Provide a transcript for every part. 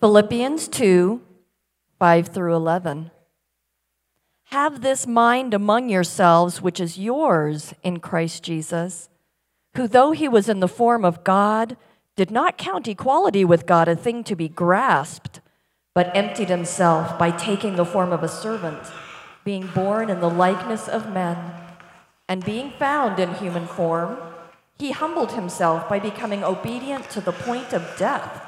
Philippians 2 5 through 11. Have this mind among yourselves, which is yours in Christ Jesus, who, though he was in the form of God, did not count equality with God a thing to be grasped, but emptied himself by taking the form of a servant, being born in the likeness of men, and being found in human form, he humbled himself by becoming obedient to the point of death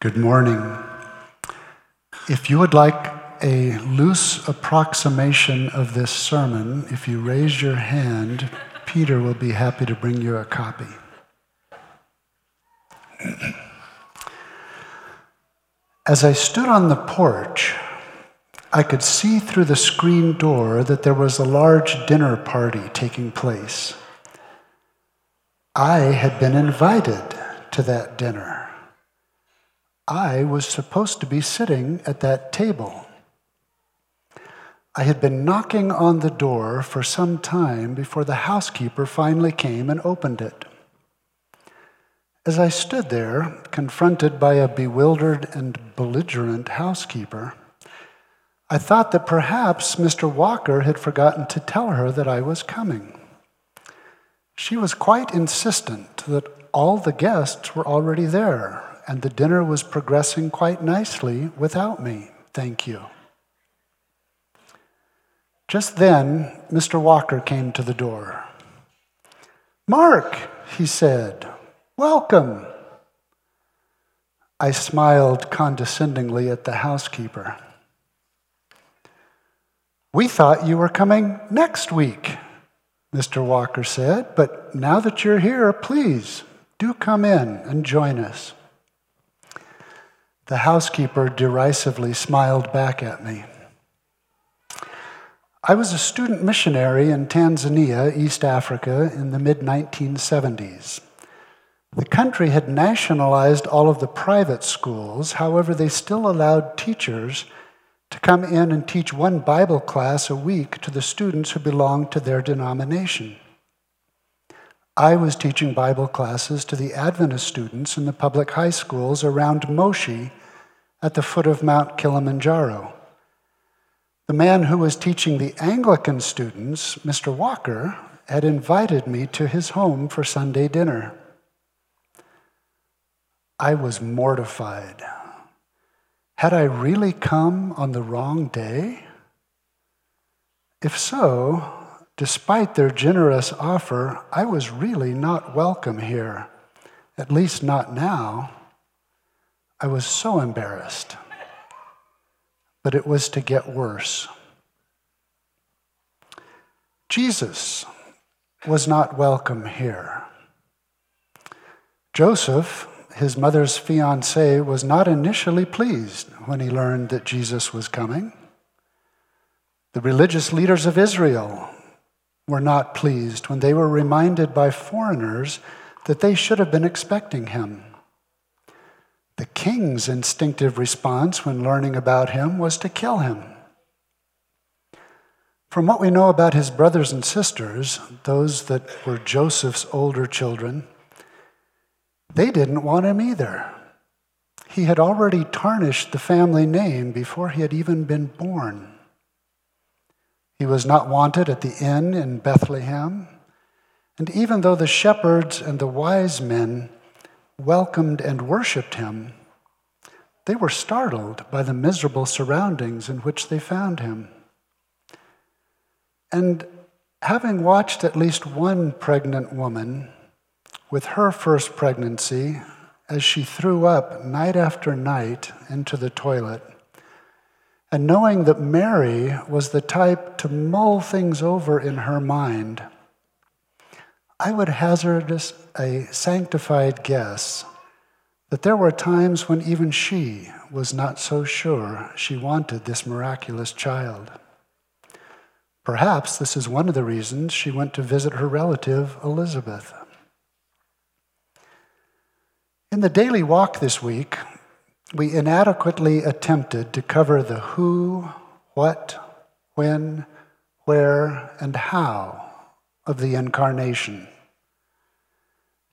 Good morning. If you would like a loose approximation of this sermon, if you raise your hand, Peter will be happy to bring you a copy. As I stood on the porch, I could see through the screen door that there was a large dinner party taking place. I had been invited to that dinner. I was supposed to be sitting at that table. I had been knocking on the door for some time before the housekeeper finally came and opened it. As I stood there, confronted by a bewildered and belligerent housekeeper, I thought that perhaps Mr. Walker had forgotten to tell her that I was coming. She was quite insistent that all the guests were already there and the dinner was progressing quite nicely without me, thank you. Just then, Mr. Walker came to the door. Mark, he said, welcome. I smiled condescendingly at the housekeeper. We thought you were coming next week, Mr. Walker said, but now that you're here, please do come in and join us. The housekeeper derisively smiled back at me. I was a student missionary in Tanzania, East Africa, in the mid 1970s. The country had nationalized all of the private schools, however, they still allowed teachers to come in and teach one Bible class a week to the students who belonged to their denomination. I was teaching Bible classes to the Adventist students in the public high schools around Moshi at the foot of Mount Kilimanjaro. The man who was teaching the Anglican students, Mr. Walker, had invited me to his home for Sunday dinner. I was mortified. Had I really come on the wrong day? If so, despite their generous offer, I was really not welcome here, at least not now. I was so embarrassed. But it was to get worse. Jesus was not welcome here. Joseph, his mother's fiance, was not initially pleased when he learned that Jesus was coming. The religious leaders of Israel were not pleased when they were reminded by foreigners that they should have been expecting him. The king's instinctive response when learning about him was to kill him. From what we know about his brothers and sisters, those that were Joseph's older children, they didn't want him either. He had already tarnished the family name before he had even been born. He was not wanted at the inn in Bethlehem. And even though the shepherds and the wise men welcomed and worshiped him, they were startled by the miserable surroundings in which they found him. And having watched at least one pregnant woman with her first pregnancy as she threw up night after night into the toilet, and knowing that Mary was the type to mull things over in her mind, I would hazard a sanctified guess that there were times when even she was not so sure she wanted this miraculous child. Perhaps this is one of the reasons she went to visit her relative, Elizabeth. In the daily walk this week, we inadequately attempted to cover the who, what, when, where, and how of the incarnation.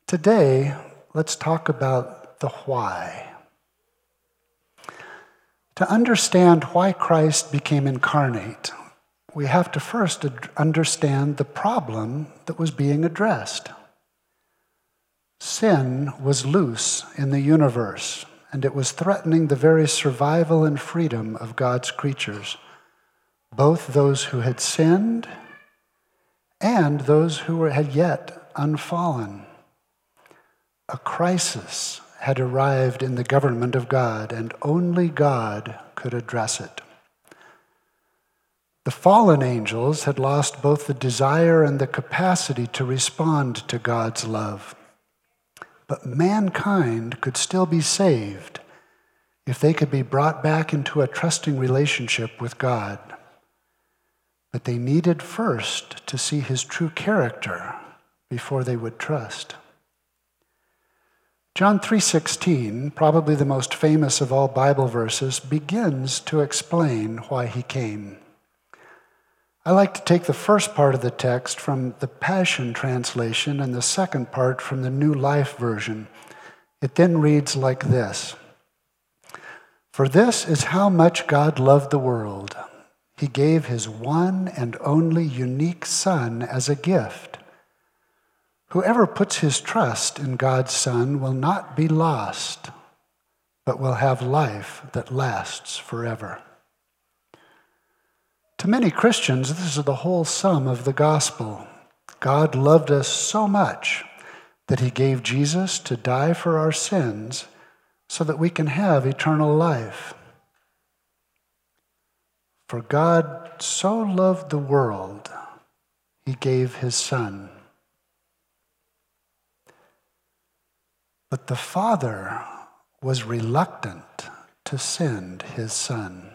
Today, let's talk about the why. To understand why Christ became incarnate, we have to first understand the problem that was being addressed. Sin was loose in the universe, and it was threatening the very survival and freedom of God's creatures, both those who had sinned and those who were, had yet unfallen. A crisis had arrived in the government of God, and only God could address it. The fallen angels had lost both the desire and the capacity to respond to God's love. But mankind could still be saved if they could be brought back into a trusting relationship with God. But they needed first to see his true character before they would trust. John 3:16, probably the most famous of all Bible verses, begins to explain why he came. I like to take the first part of the text from the Passion Translation and the second part from the New Life Version. It then reads like this For this is how much God loved the world. He gave his one and only unique Son as a gift. Whoever puts his trust in God's Son will not be lost, but will have life that lasts forever. To many Christians, this is the whole sum of the gospel. God loved us so much that he gave Jesus to die for our sins so that we can have eternal life. For God so loved the world, he gave his Son. But the Father was reluctant to send his Son.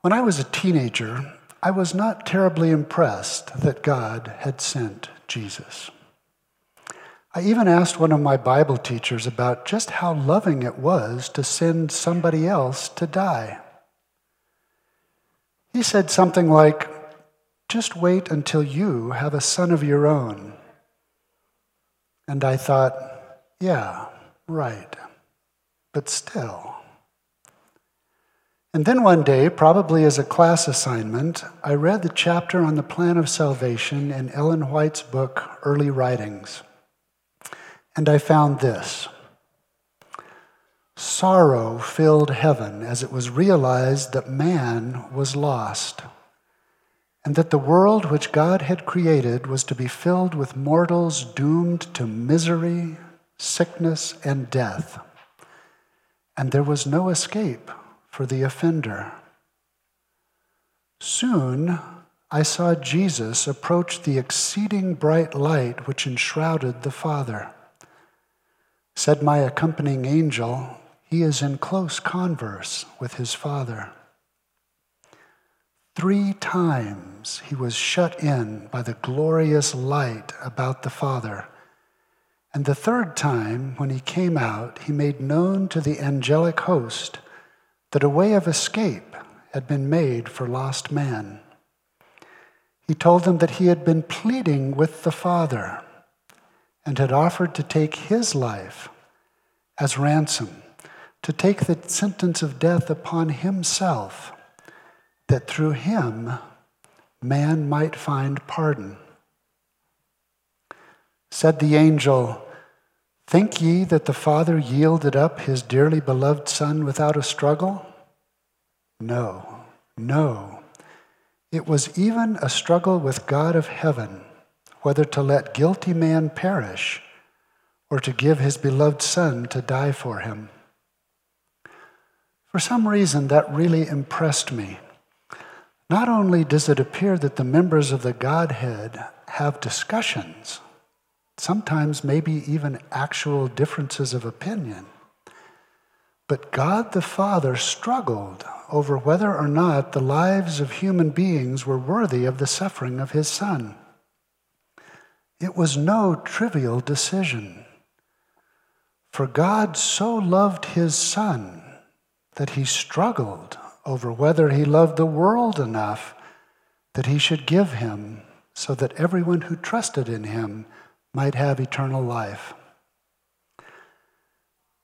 When I was a teenager, I was not terribly impressed that God had sent Jesus. I even asked one of my Bible teachers about just how loving it was to send somebody else to die. He said something like, Just wait until you have a son of your own. And I thought, Yeah, right. But still. And then one day, probably as a class assignment, I read the chapter on the plan of salvation in Ellen White's book, Early Writings. And I found this Sorrow filled heaven as it was realized that man was lost, and that the world which God had created was to be filled with mortals doomed to misery, sickness, and death. And there was no escape for the offender. Soon I saw Jesus approach the exceeding bright light which enshrouded the Father. Said my accompanying angel, He is in close converse with his Father. Three times he was shut in by the glorious light about the Father. And the third time, when he came out, he made known to the angelic host that a way of escape had been made for lost man. He told them that he had been pleading with the Father and had offered to take his life as ransom, to take the sentence of death upon himself, that through him man might find pardon. Said the angel, Think ye that the Father yielded up his dearly beloved Son without a struggle? No, no. It was even a struggle with God of heaven whether to let guilty man perish or to give his beloved Son to die for him. For some reason, that really impressed me. Not only does it appear that the members of the Godhead have discussions, sometimes maybe even actual differences of opinion, But God the Father struggled over whether or not the lives of human beings were worthy of the suffering of his Son. It was no trivial decision. For God so loved his Son that he struggled over whether he loved the world enough that he should give him so that everyone who trusted in him might have eternal life.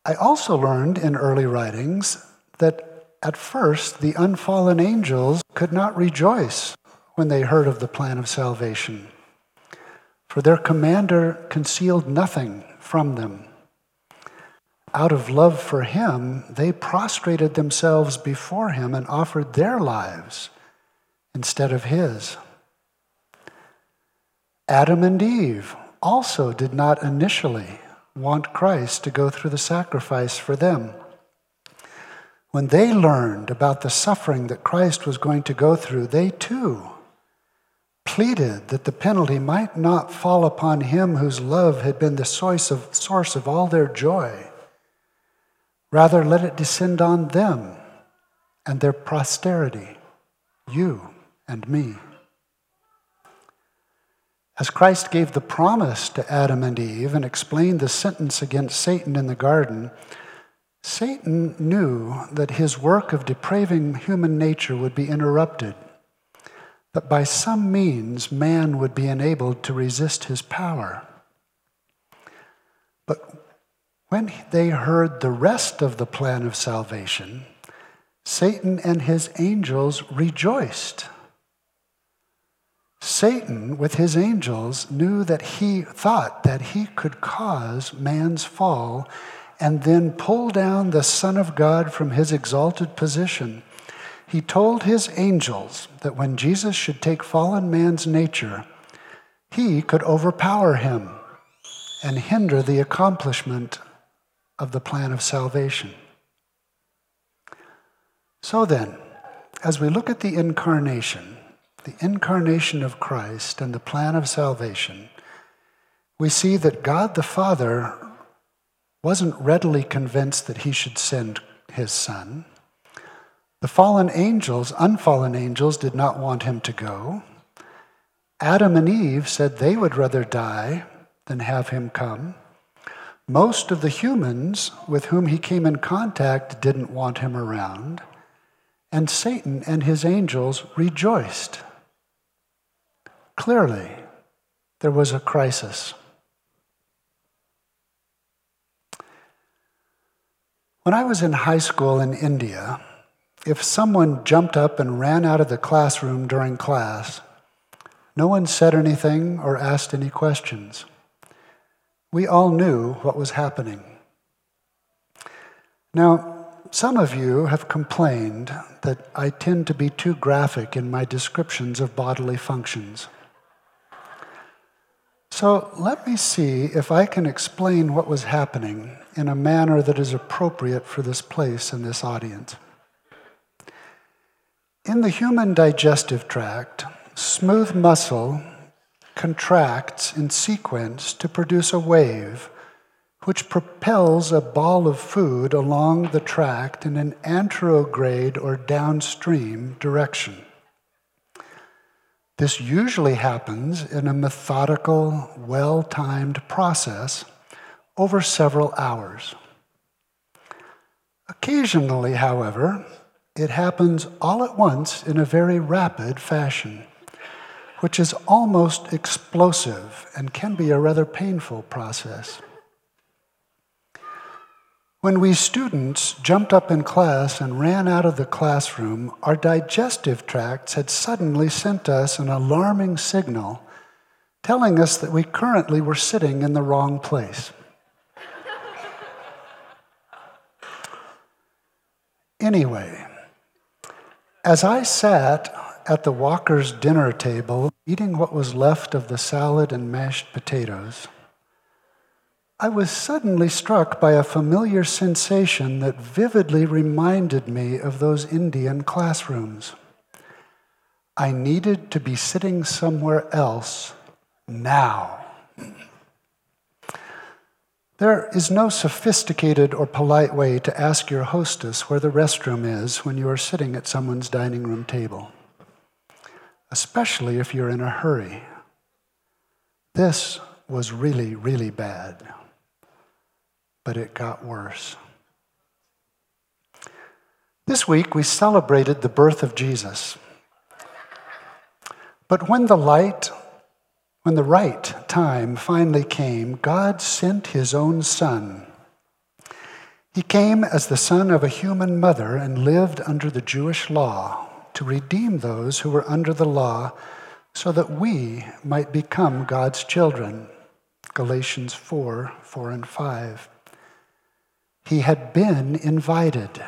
I also learned in early writings that at first the unfallen angels could not rejoice when they heard of the plan of salvation, for their commander concealed nothing from them. Out of love for him, they prostrated themselves before him and offered their lives instead of his. Adam and Eve also did not initially want Christ to go through the sacrifice for them. When they learned about the suffering that Christ was going to go through, they too pleaded that the penalty might not fall upon him whose love had been the source of, source of all their joy. Rather, let it descend on them and their posterity, you and me. As Christ gave the promise to Adam and Eve and explained the sentence against Satan in the garden, Satan knew that his work of depraving human nature would be interrupted, that by some means man would be enabled to resist his power. But when they heard the rest of the plan of salvation, Satan and his angels rejoiced Satan, with his angels, knew that he thought that he could cause man's fall and then pull down the Son of God from his exalted position. He told his angels that when Jesus should take fallen man's nature, he could overpower him and hinder the accomplishment of the plan of salvation. So then, as we look at the incarnation, the incarnation of Christ and the plan of salvation, we see that God the Father wasn't readily convinced that he should send his son. The fallen angels, unfallen angels, did not want him to go. Adam and Eve said they would rather die than have him come. Most of the humans with whom he came in contact didn't want him around. And Satan and his angels rejoiced Clearly, there was a crisis. When I was in high school in India, if someone jumped up and ran out of the classroom during class, no one said anything or asked any questions. We all knew what was happening. Now, some of you have complained that I tend to be too graphic in my descriptions of bodily functions. So let me see if I can explain what was happening in a manner that is appropriate for this place and this audience. In the human digestive tract, smooth muscle contracts in sequence to produce a wave which propels a ball of food along the tract in an anterograde or downstream direction. This usually happens in a methodical, well timed process over several hours. Occasionally, however, it happens all at once in a very rapid fashion, which is almost explosive and can be a rather painful process. When we students jumped up in class and ran out of the classroom, our digestive tracts had suddenly sent us an alarming signal telling us that we currently were sitting in the wrong place. anyway, as I sat at the Walker's dinner table eating what was left of the salad and mashed potatoes, I was suddenly struck by a familiar sensation that vividly reminded me of those Indian classrooms. I needed to be sitting somewhere else now. There is no sophisticated or polite way to ask your hostess where the restroom is when you are sitting at someone's dining room table, especially if you're in a hurry. This was really, really bad, but it got worse. This week we celebrated the birth of Jesus. But when the light, when the right time finally came, God sent his own son. He came as the son of a human mother and lived under the Jewish law to redeem those who were under the law so that we might become God's children. Galatians 4 4 and 5. He had been invited.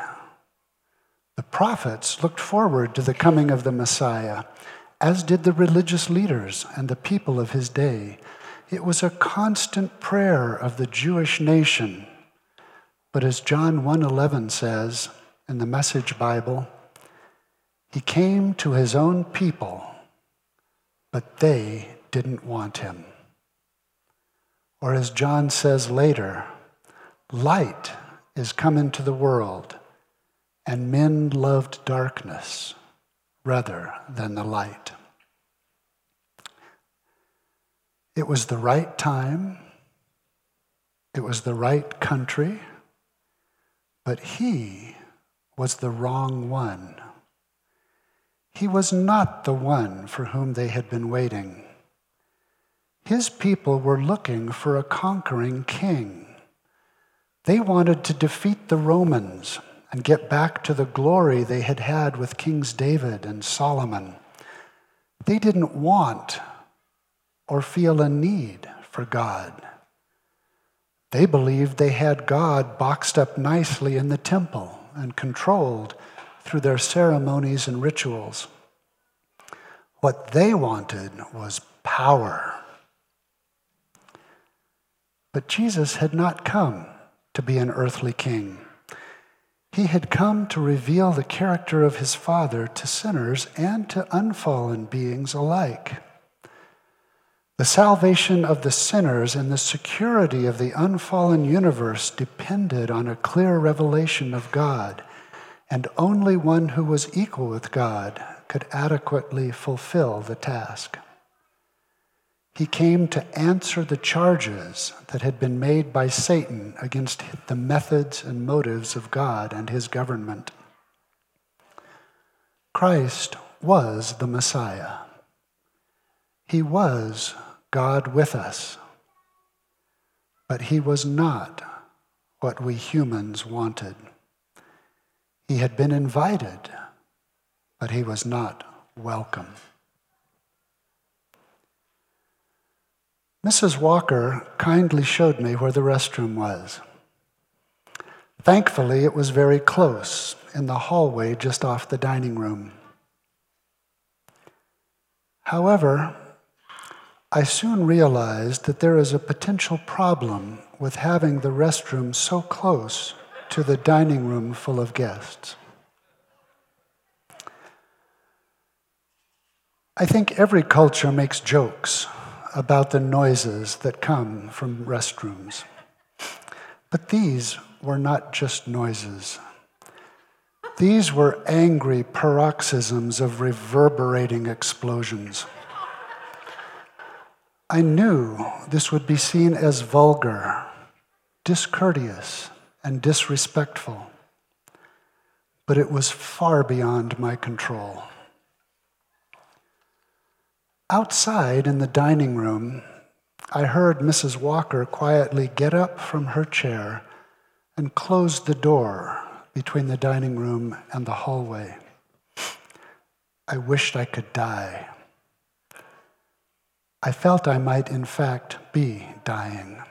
The prophets looked forward to the coming of the Messiah, as did the religious leaders and the people of his day. It was a constant prayer of the Jewish nation. But as John 1:11 says in the Message Bible, he came to his own people, but they didn't want him. Or as John says later, light is come into the world and men loved darkness rather than the light. It was the right time, it was the right country, but he was the wrong one. He was not the one for whom they had been waiting. His people were looking for a conquering king. They wanted to defeat the Romans and get back to the glory they had had with Kings David and Solomon. They didn't want or feel a need for God. They believed they had God boxed up nicely in the temple and controlled through their ceremonies and rituals. What they wanted was power. But Jesus had not come to be an earthly king. He had come to reveal the character of his Father to sinners and to unfallen beings alike. The salvation of the sinners and the security of the unfallen universe depended on a clear revelation of God, and only one who was equal with God could adequately fulfill the task. He came to answer the charges that had been made by Satan against the methods and motives of God and his government. Christ was the Messiah. He was God with us. But he was not what we humans wanted. He had been invited, but he was not welcome. Mrs. Walker kindly showed me where the restroom was. Thankfully, it was very close in the hallway just off the dining room. However, I soon realized that there is a potential problem with having the restroom so close to the dining room full of guests. I think every culture makes jokes about the noises that come from restrooms. But these were not just noises. These were angry paroxysms of reverberating explosions. I knew this would be seen as vulgar, discourteous, and disrespectful, but it was far beyond my control. Outside in the dining room, I heard Mrs. Walker quietly get up from her chair and close the door between the dining room and the hallway. I wished I could die. I felt I might, in fact, be dying.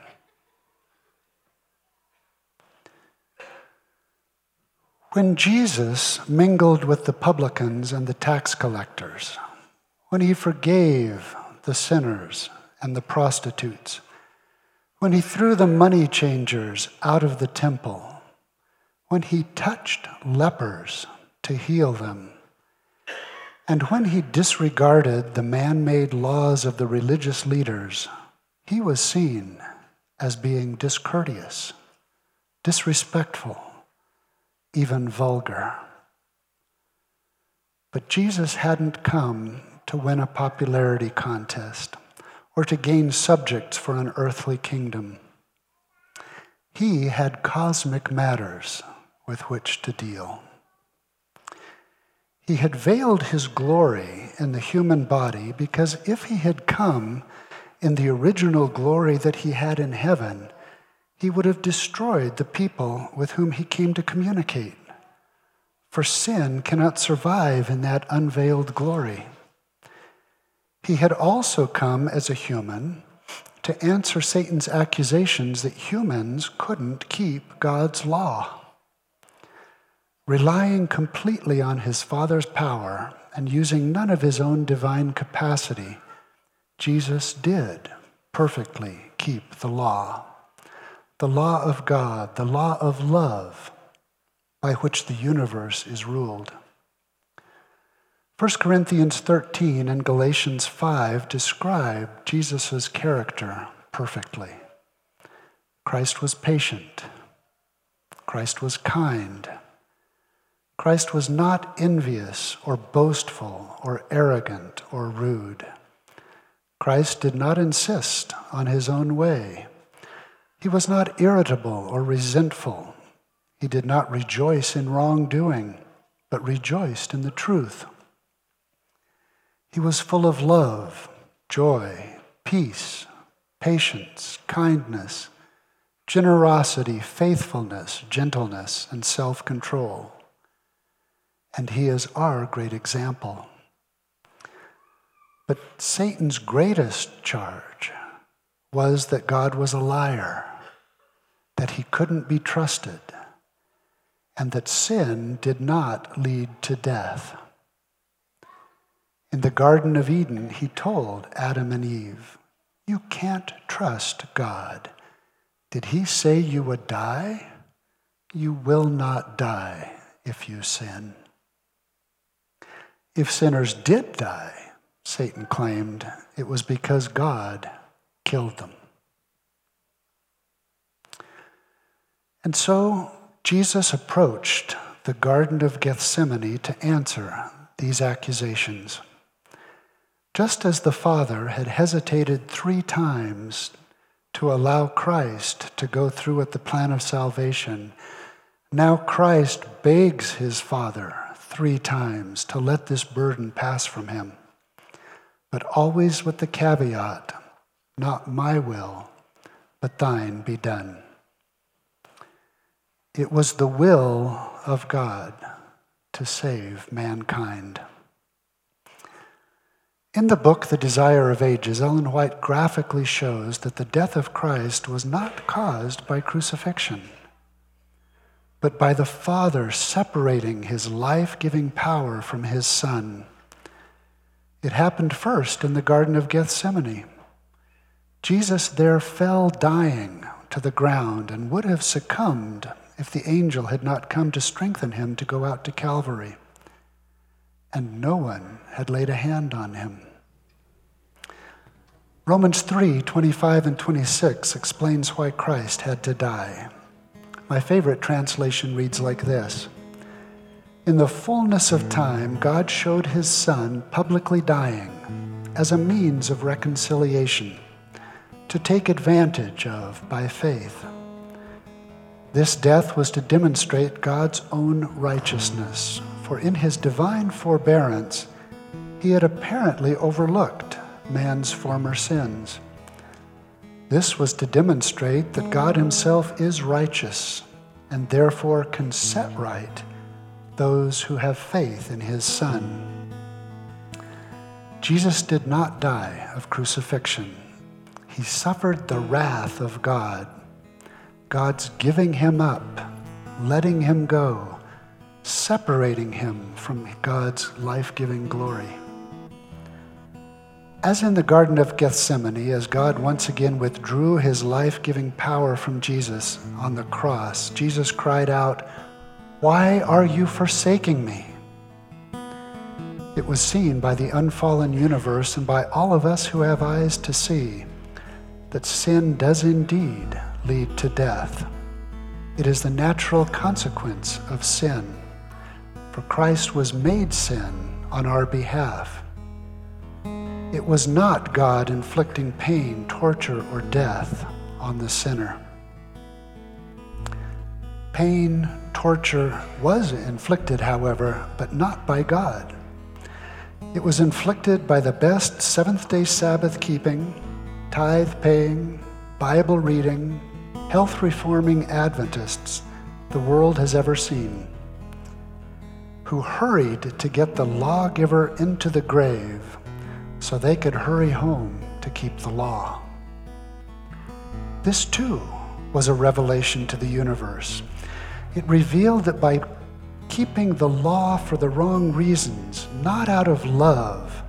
When Jesus mingled with the publicans and the tax collectors, when he forgave the sinners and the prostitutes, when he threw the money changers out of the temple, when he touched lepers to heal them, and when he disregarded the man made laws of the religious leaders, he was seen as being discourteous, disrespectful, even vulgar. But Jesus hadn't come to win a popularity contest or to gain subjects for an earthly kingdom. He had cosmic matters with which to deal. He had veiled his glory in the human body because if he had come in the original glory that he had in heaven, he would have destroyed the people with whom he came to communicate. For sin cannot survive in that unveiled glory. He had also come as a human to answer Satan's accusations that humans couldn't keep God's law. Relying completely on his Father's power and using none of his own divine capacity, Jesus did perfectly keep the law. The law of God, the law of love by which the universe is ruled. 1 Corinthians 13 and Galatians 5 describe Jesus' character perfectly. Christ was patient. Christ was kind. Christ was not envious or boastful or arrogant or rude. Christ did not insist on his own way. He was not irritable or resentful. He did not rejoice in wrongdoing, but rejoiced in the truth. He was full of love, joy, peace, patience, kindness, generosity, faithfulness, gentleness, and self control and he is our great example. But Satan's greatest charge was that God was a liar, that he couldn't be trusted, and that sin did not lead to death. In the Garden of Eden, he told Adam and Eve, You can't trust God. Did he say you would die? You will not die if you sin. If sinners did die, Satan claimed, it was because God killed them. And so Jesus approached the Garden of Gethsemane to answer these accusations. Just as the Father had hesitated three times to allow Christ to go through with the plan of salvation, now Christ begs his Father three times to let this burden pass from him, but always with the caveat not my will, but thine be done. It was the will of God to save mankind. In the book, The Desire of Ages, Ellen White graphically shows that the death of Christ was not caused by crucifixion but by the Father separating his life giving power from his Son. It happened first in the Garden of Gethsemane. Jesus there fell dying to the ground and would have succumbed if the angel had not come to strengthen him to go out to Calvary. And no one had laid a hand on him. Romans 3 25 and 26 explains why Christ had to die. My favorite translation reads like this In the fullness of time, God showed his Son publicly dying as a means of reconciliation to take advantage of by faith. This death was to demonstrate God's own righteousness, for in his divine forbearance, he had apparently overlooked man's former sins. This was to demonstrate that God Himself is righteous and therefore can set right those who have faith in His Son. Jesus did not die of crucifixion. He suffered the wrath of God, God's giving him up, letting him go, separating him from God's life giving glory. As in the Garden of Gethsemane, as God once again withdrew his life giving power from Jesus on the cross, Jesus cried out, Why are you forsaking me? It was seen by the unfallen universe and by all of us who have eyes to see that sin does indeed lead to death. It is the natural consequence of sin, for Christ was made sin on our behalf. It was not God inflicting pain, torture, or death on the sinner. Pain, torture was inflicted, however, but not by God. It was inflicted by the best seventh day Sabbath keeping, tithe paying, Bible reading, health reforming Adventists the world has ever seen, who hurried to get the lawgiver into the grave so they could hurry home to keep the law. This too was a revelation to the universe. It revealed that by keeping the law for the wrong reasons, not out of love,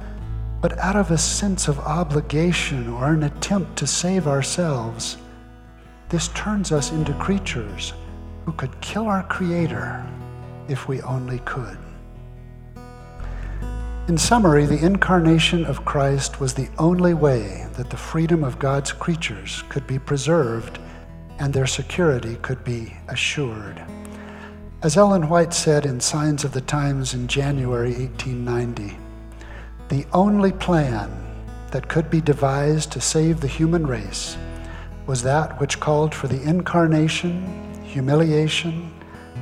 but out of a sense of obligation or an attempt to save ourselves, this turns us into creatures who could kill our Creator if we only could. In summary, the incarnation of Christ was the only way that the freedom of God's creatures could be preserved and their security could be assured. As Ellen White said in Signs of the Times in January 1890, the only plan that could be devised to save the human race was that which called for the incarnation, humiliation,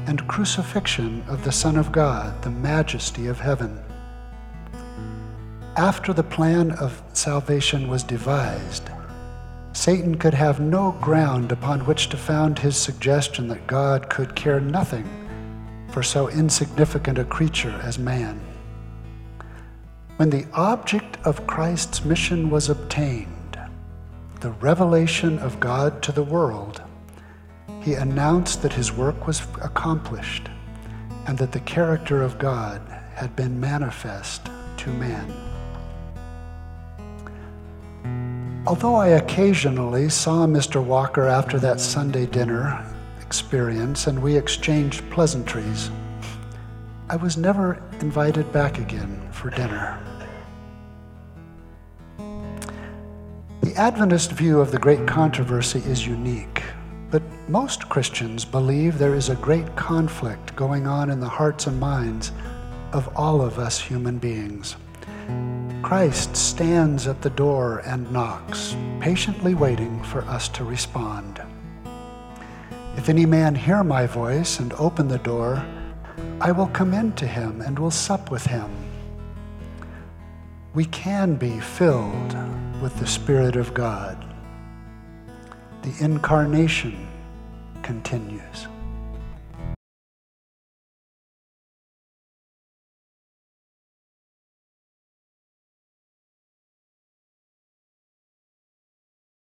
and crucifixion of the Son of God, the majesty of heaven. After the plan of salvation was devised, Satan could have no ground upon which to found his suggestion that God could care nothing for so insignificant a creature as man. When the object of Christ's mission was obtained, the revelation of God to the world, he announced that his work was accomplished and that the character of God had been manifest to man. Although I occasionally saw Mr. Walker after that Sunday dinner experience and we exchanged pleasantries. I was never invited back again for dinner. The Adventist view of the great controversy is unique, but most Christians believe there is a great conflict going on in the hearts and minds of all of us human beings. Christ stands at the door and knocks, patiently waiting for us to respond. If any man hear my voice and open the door, I will come in to him and will sup with him. We can be filled with the Spirit of God. The incarnation continues.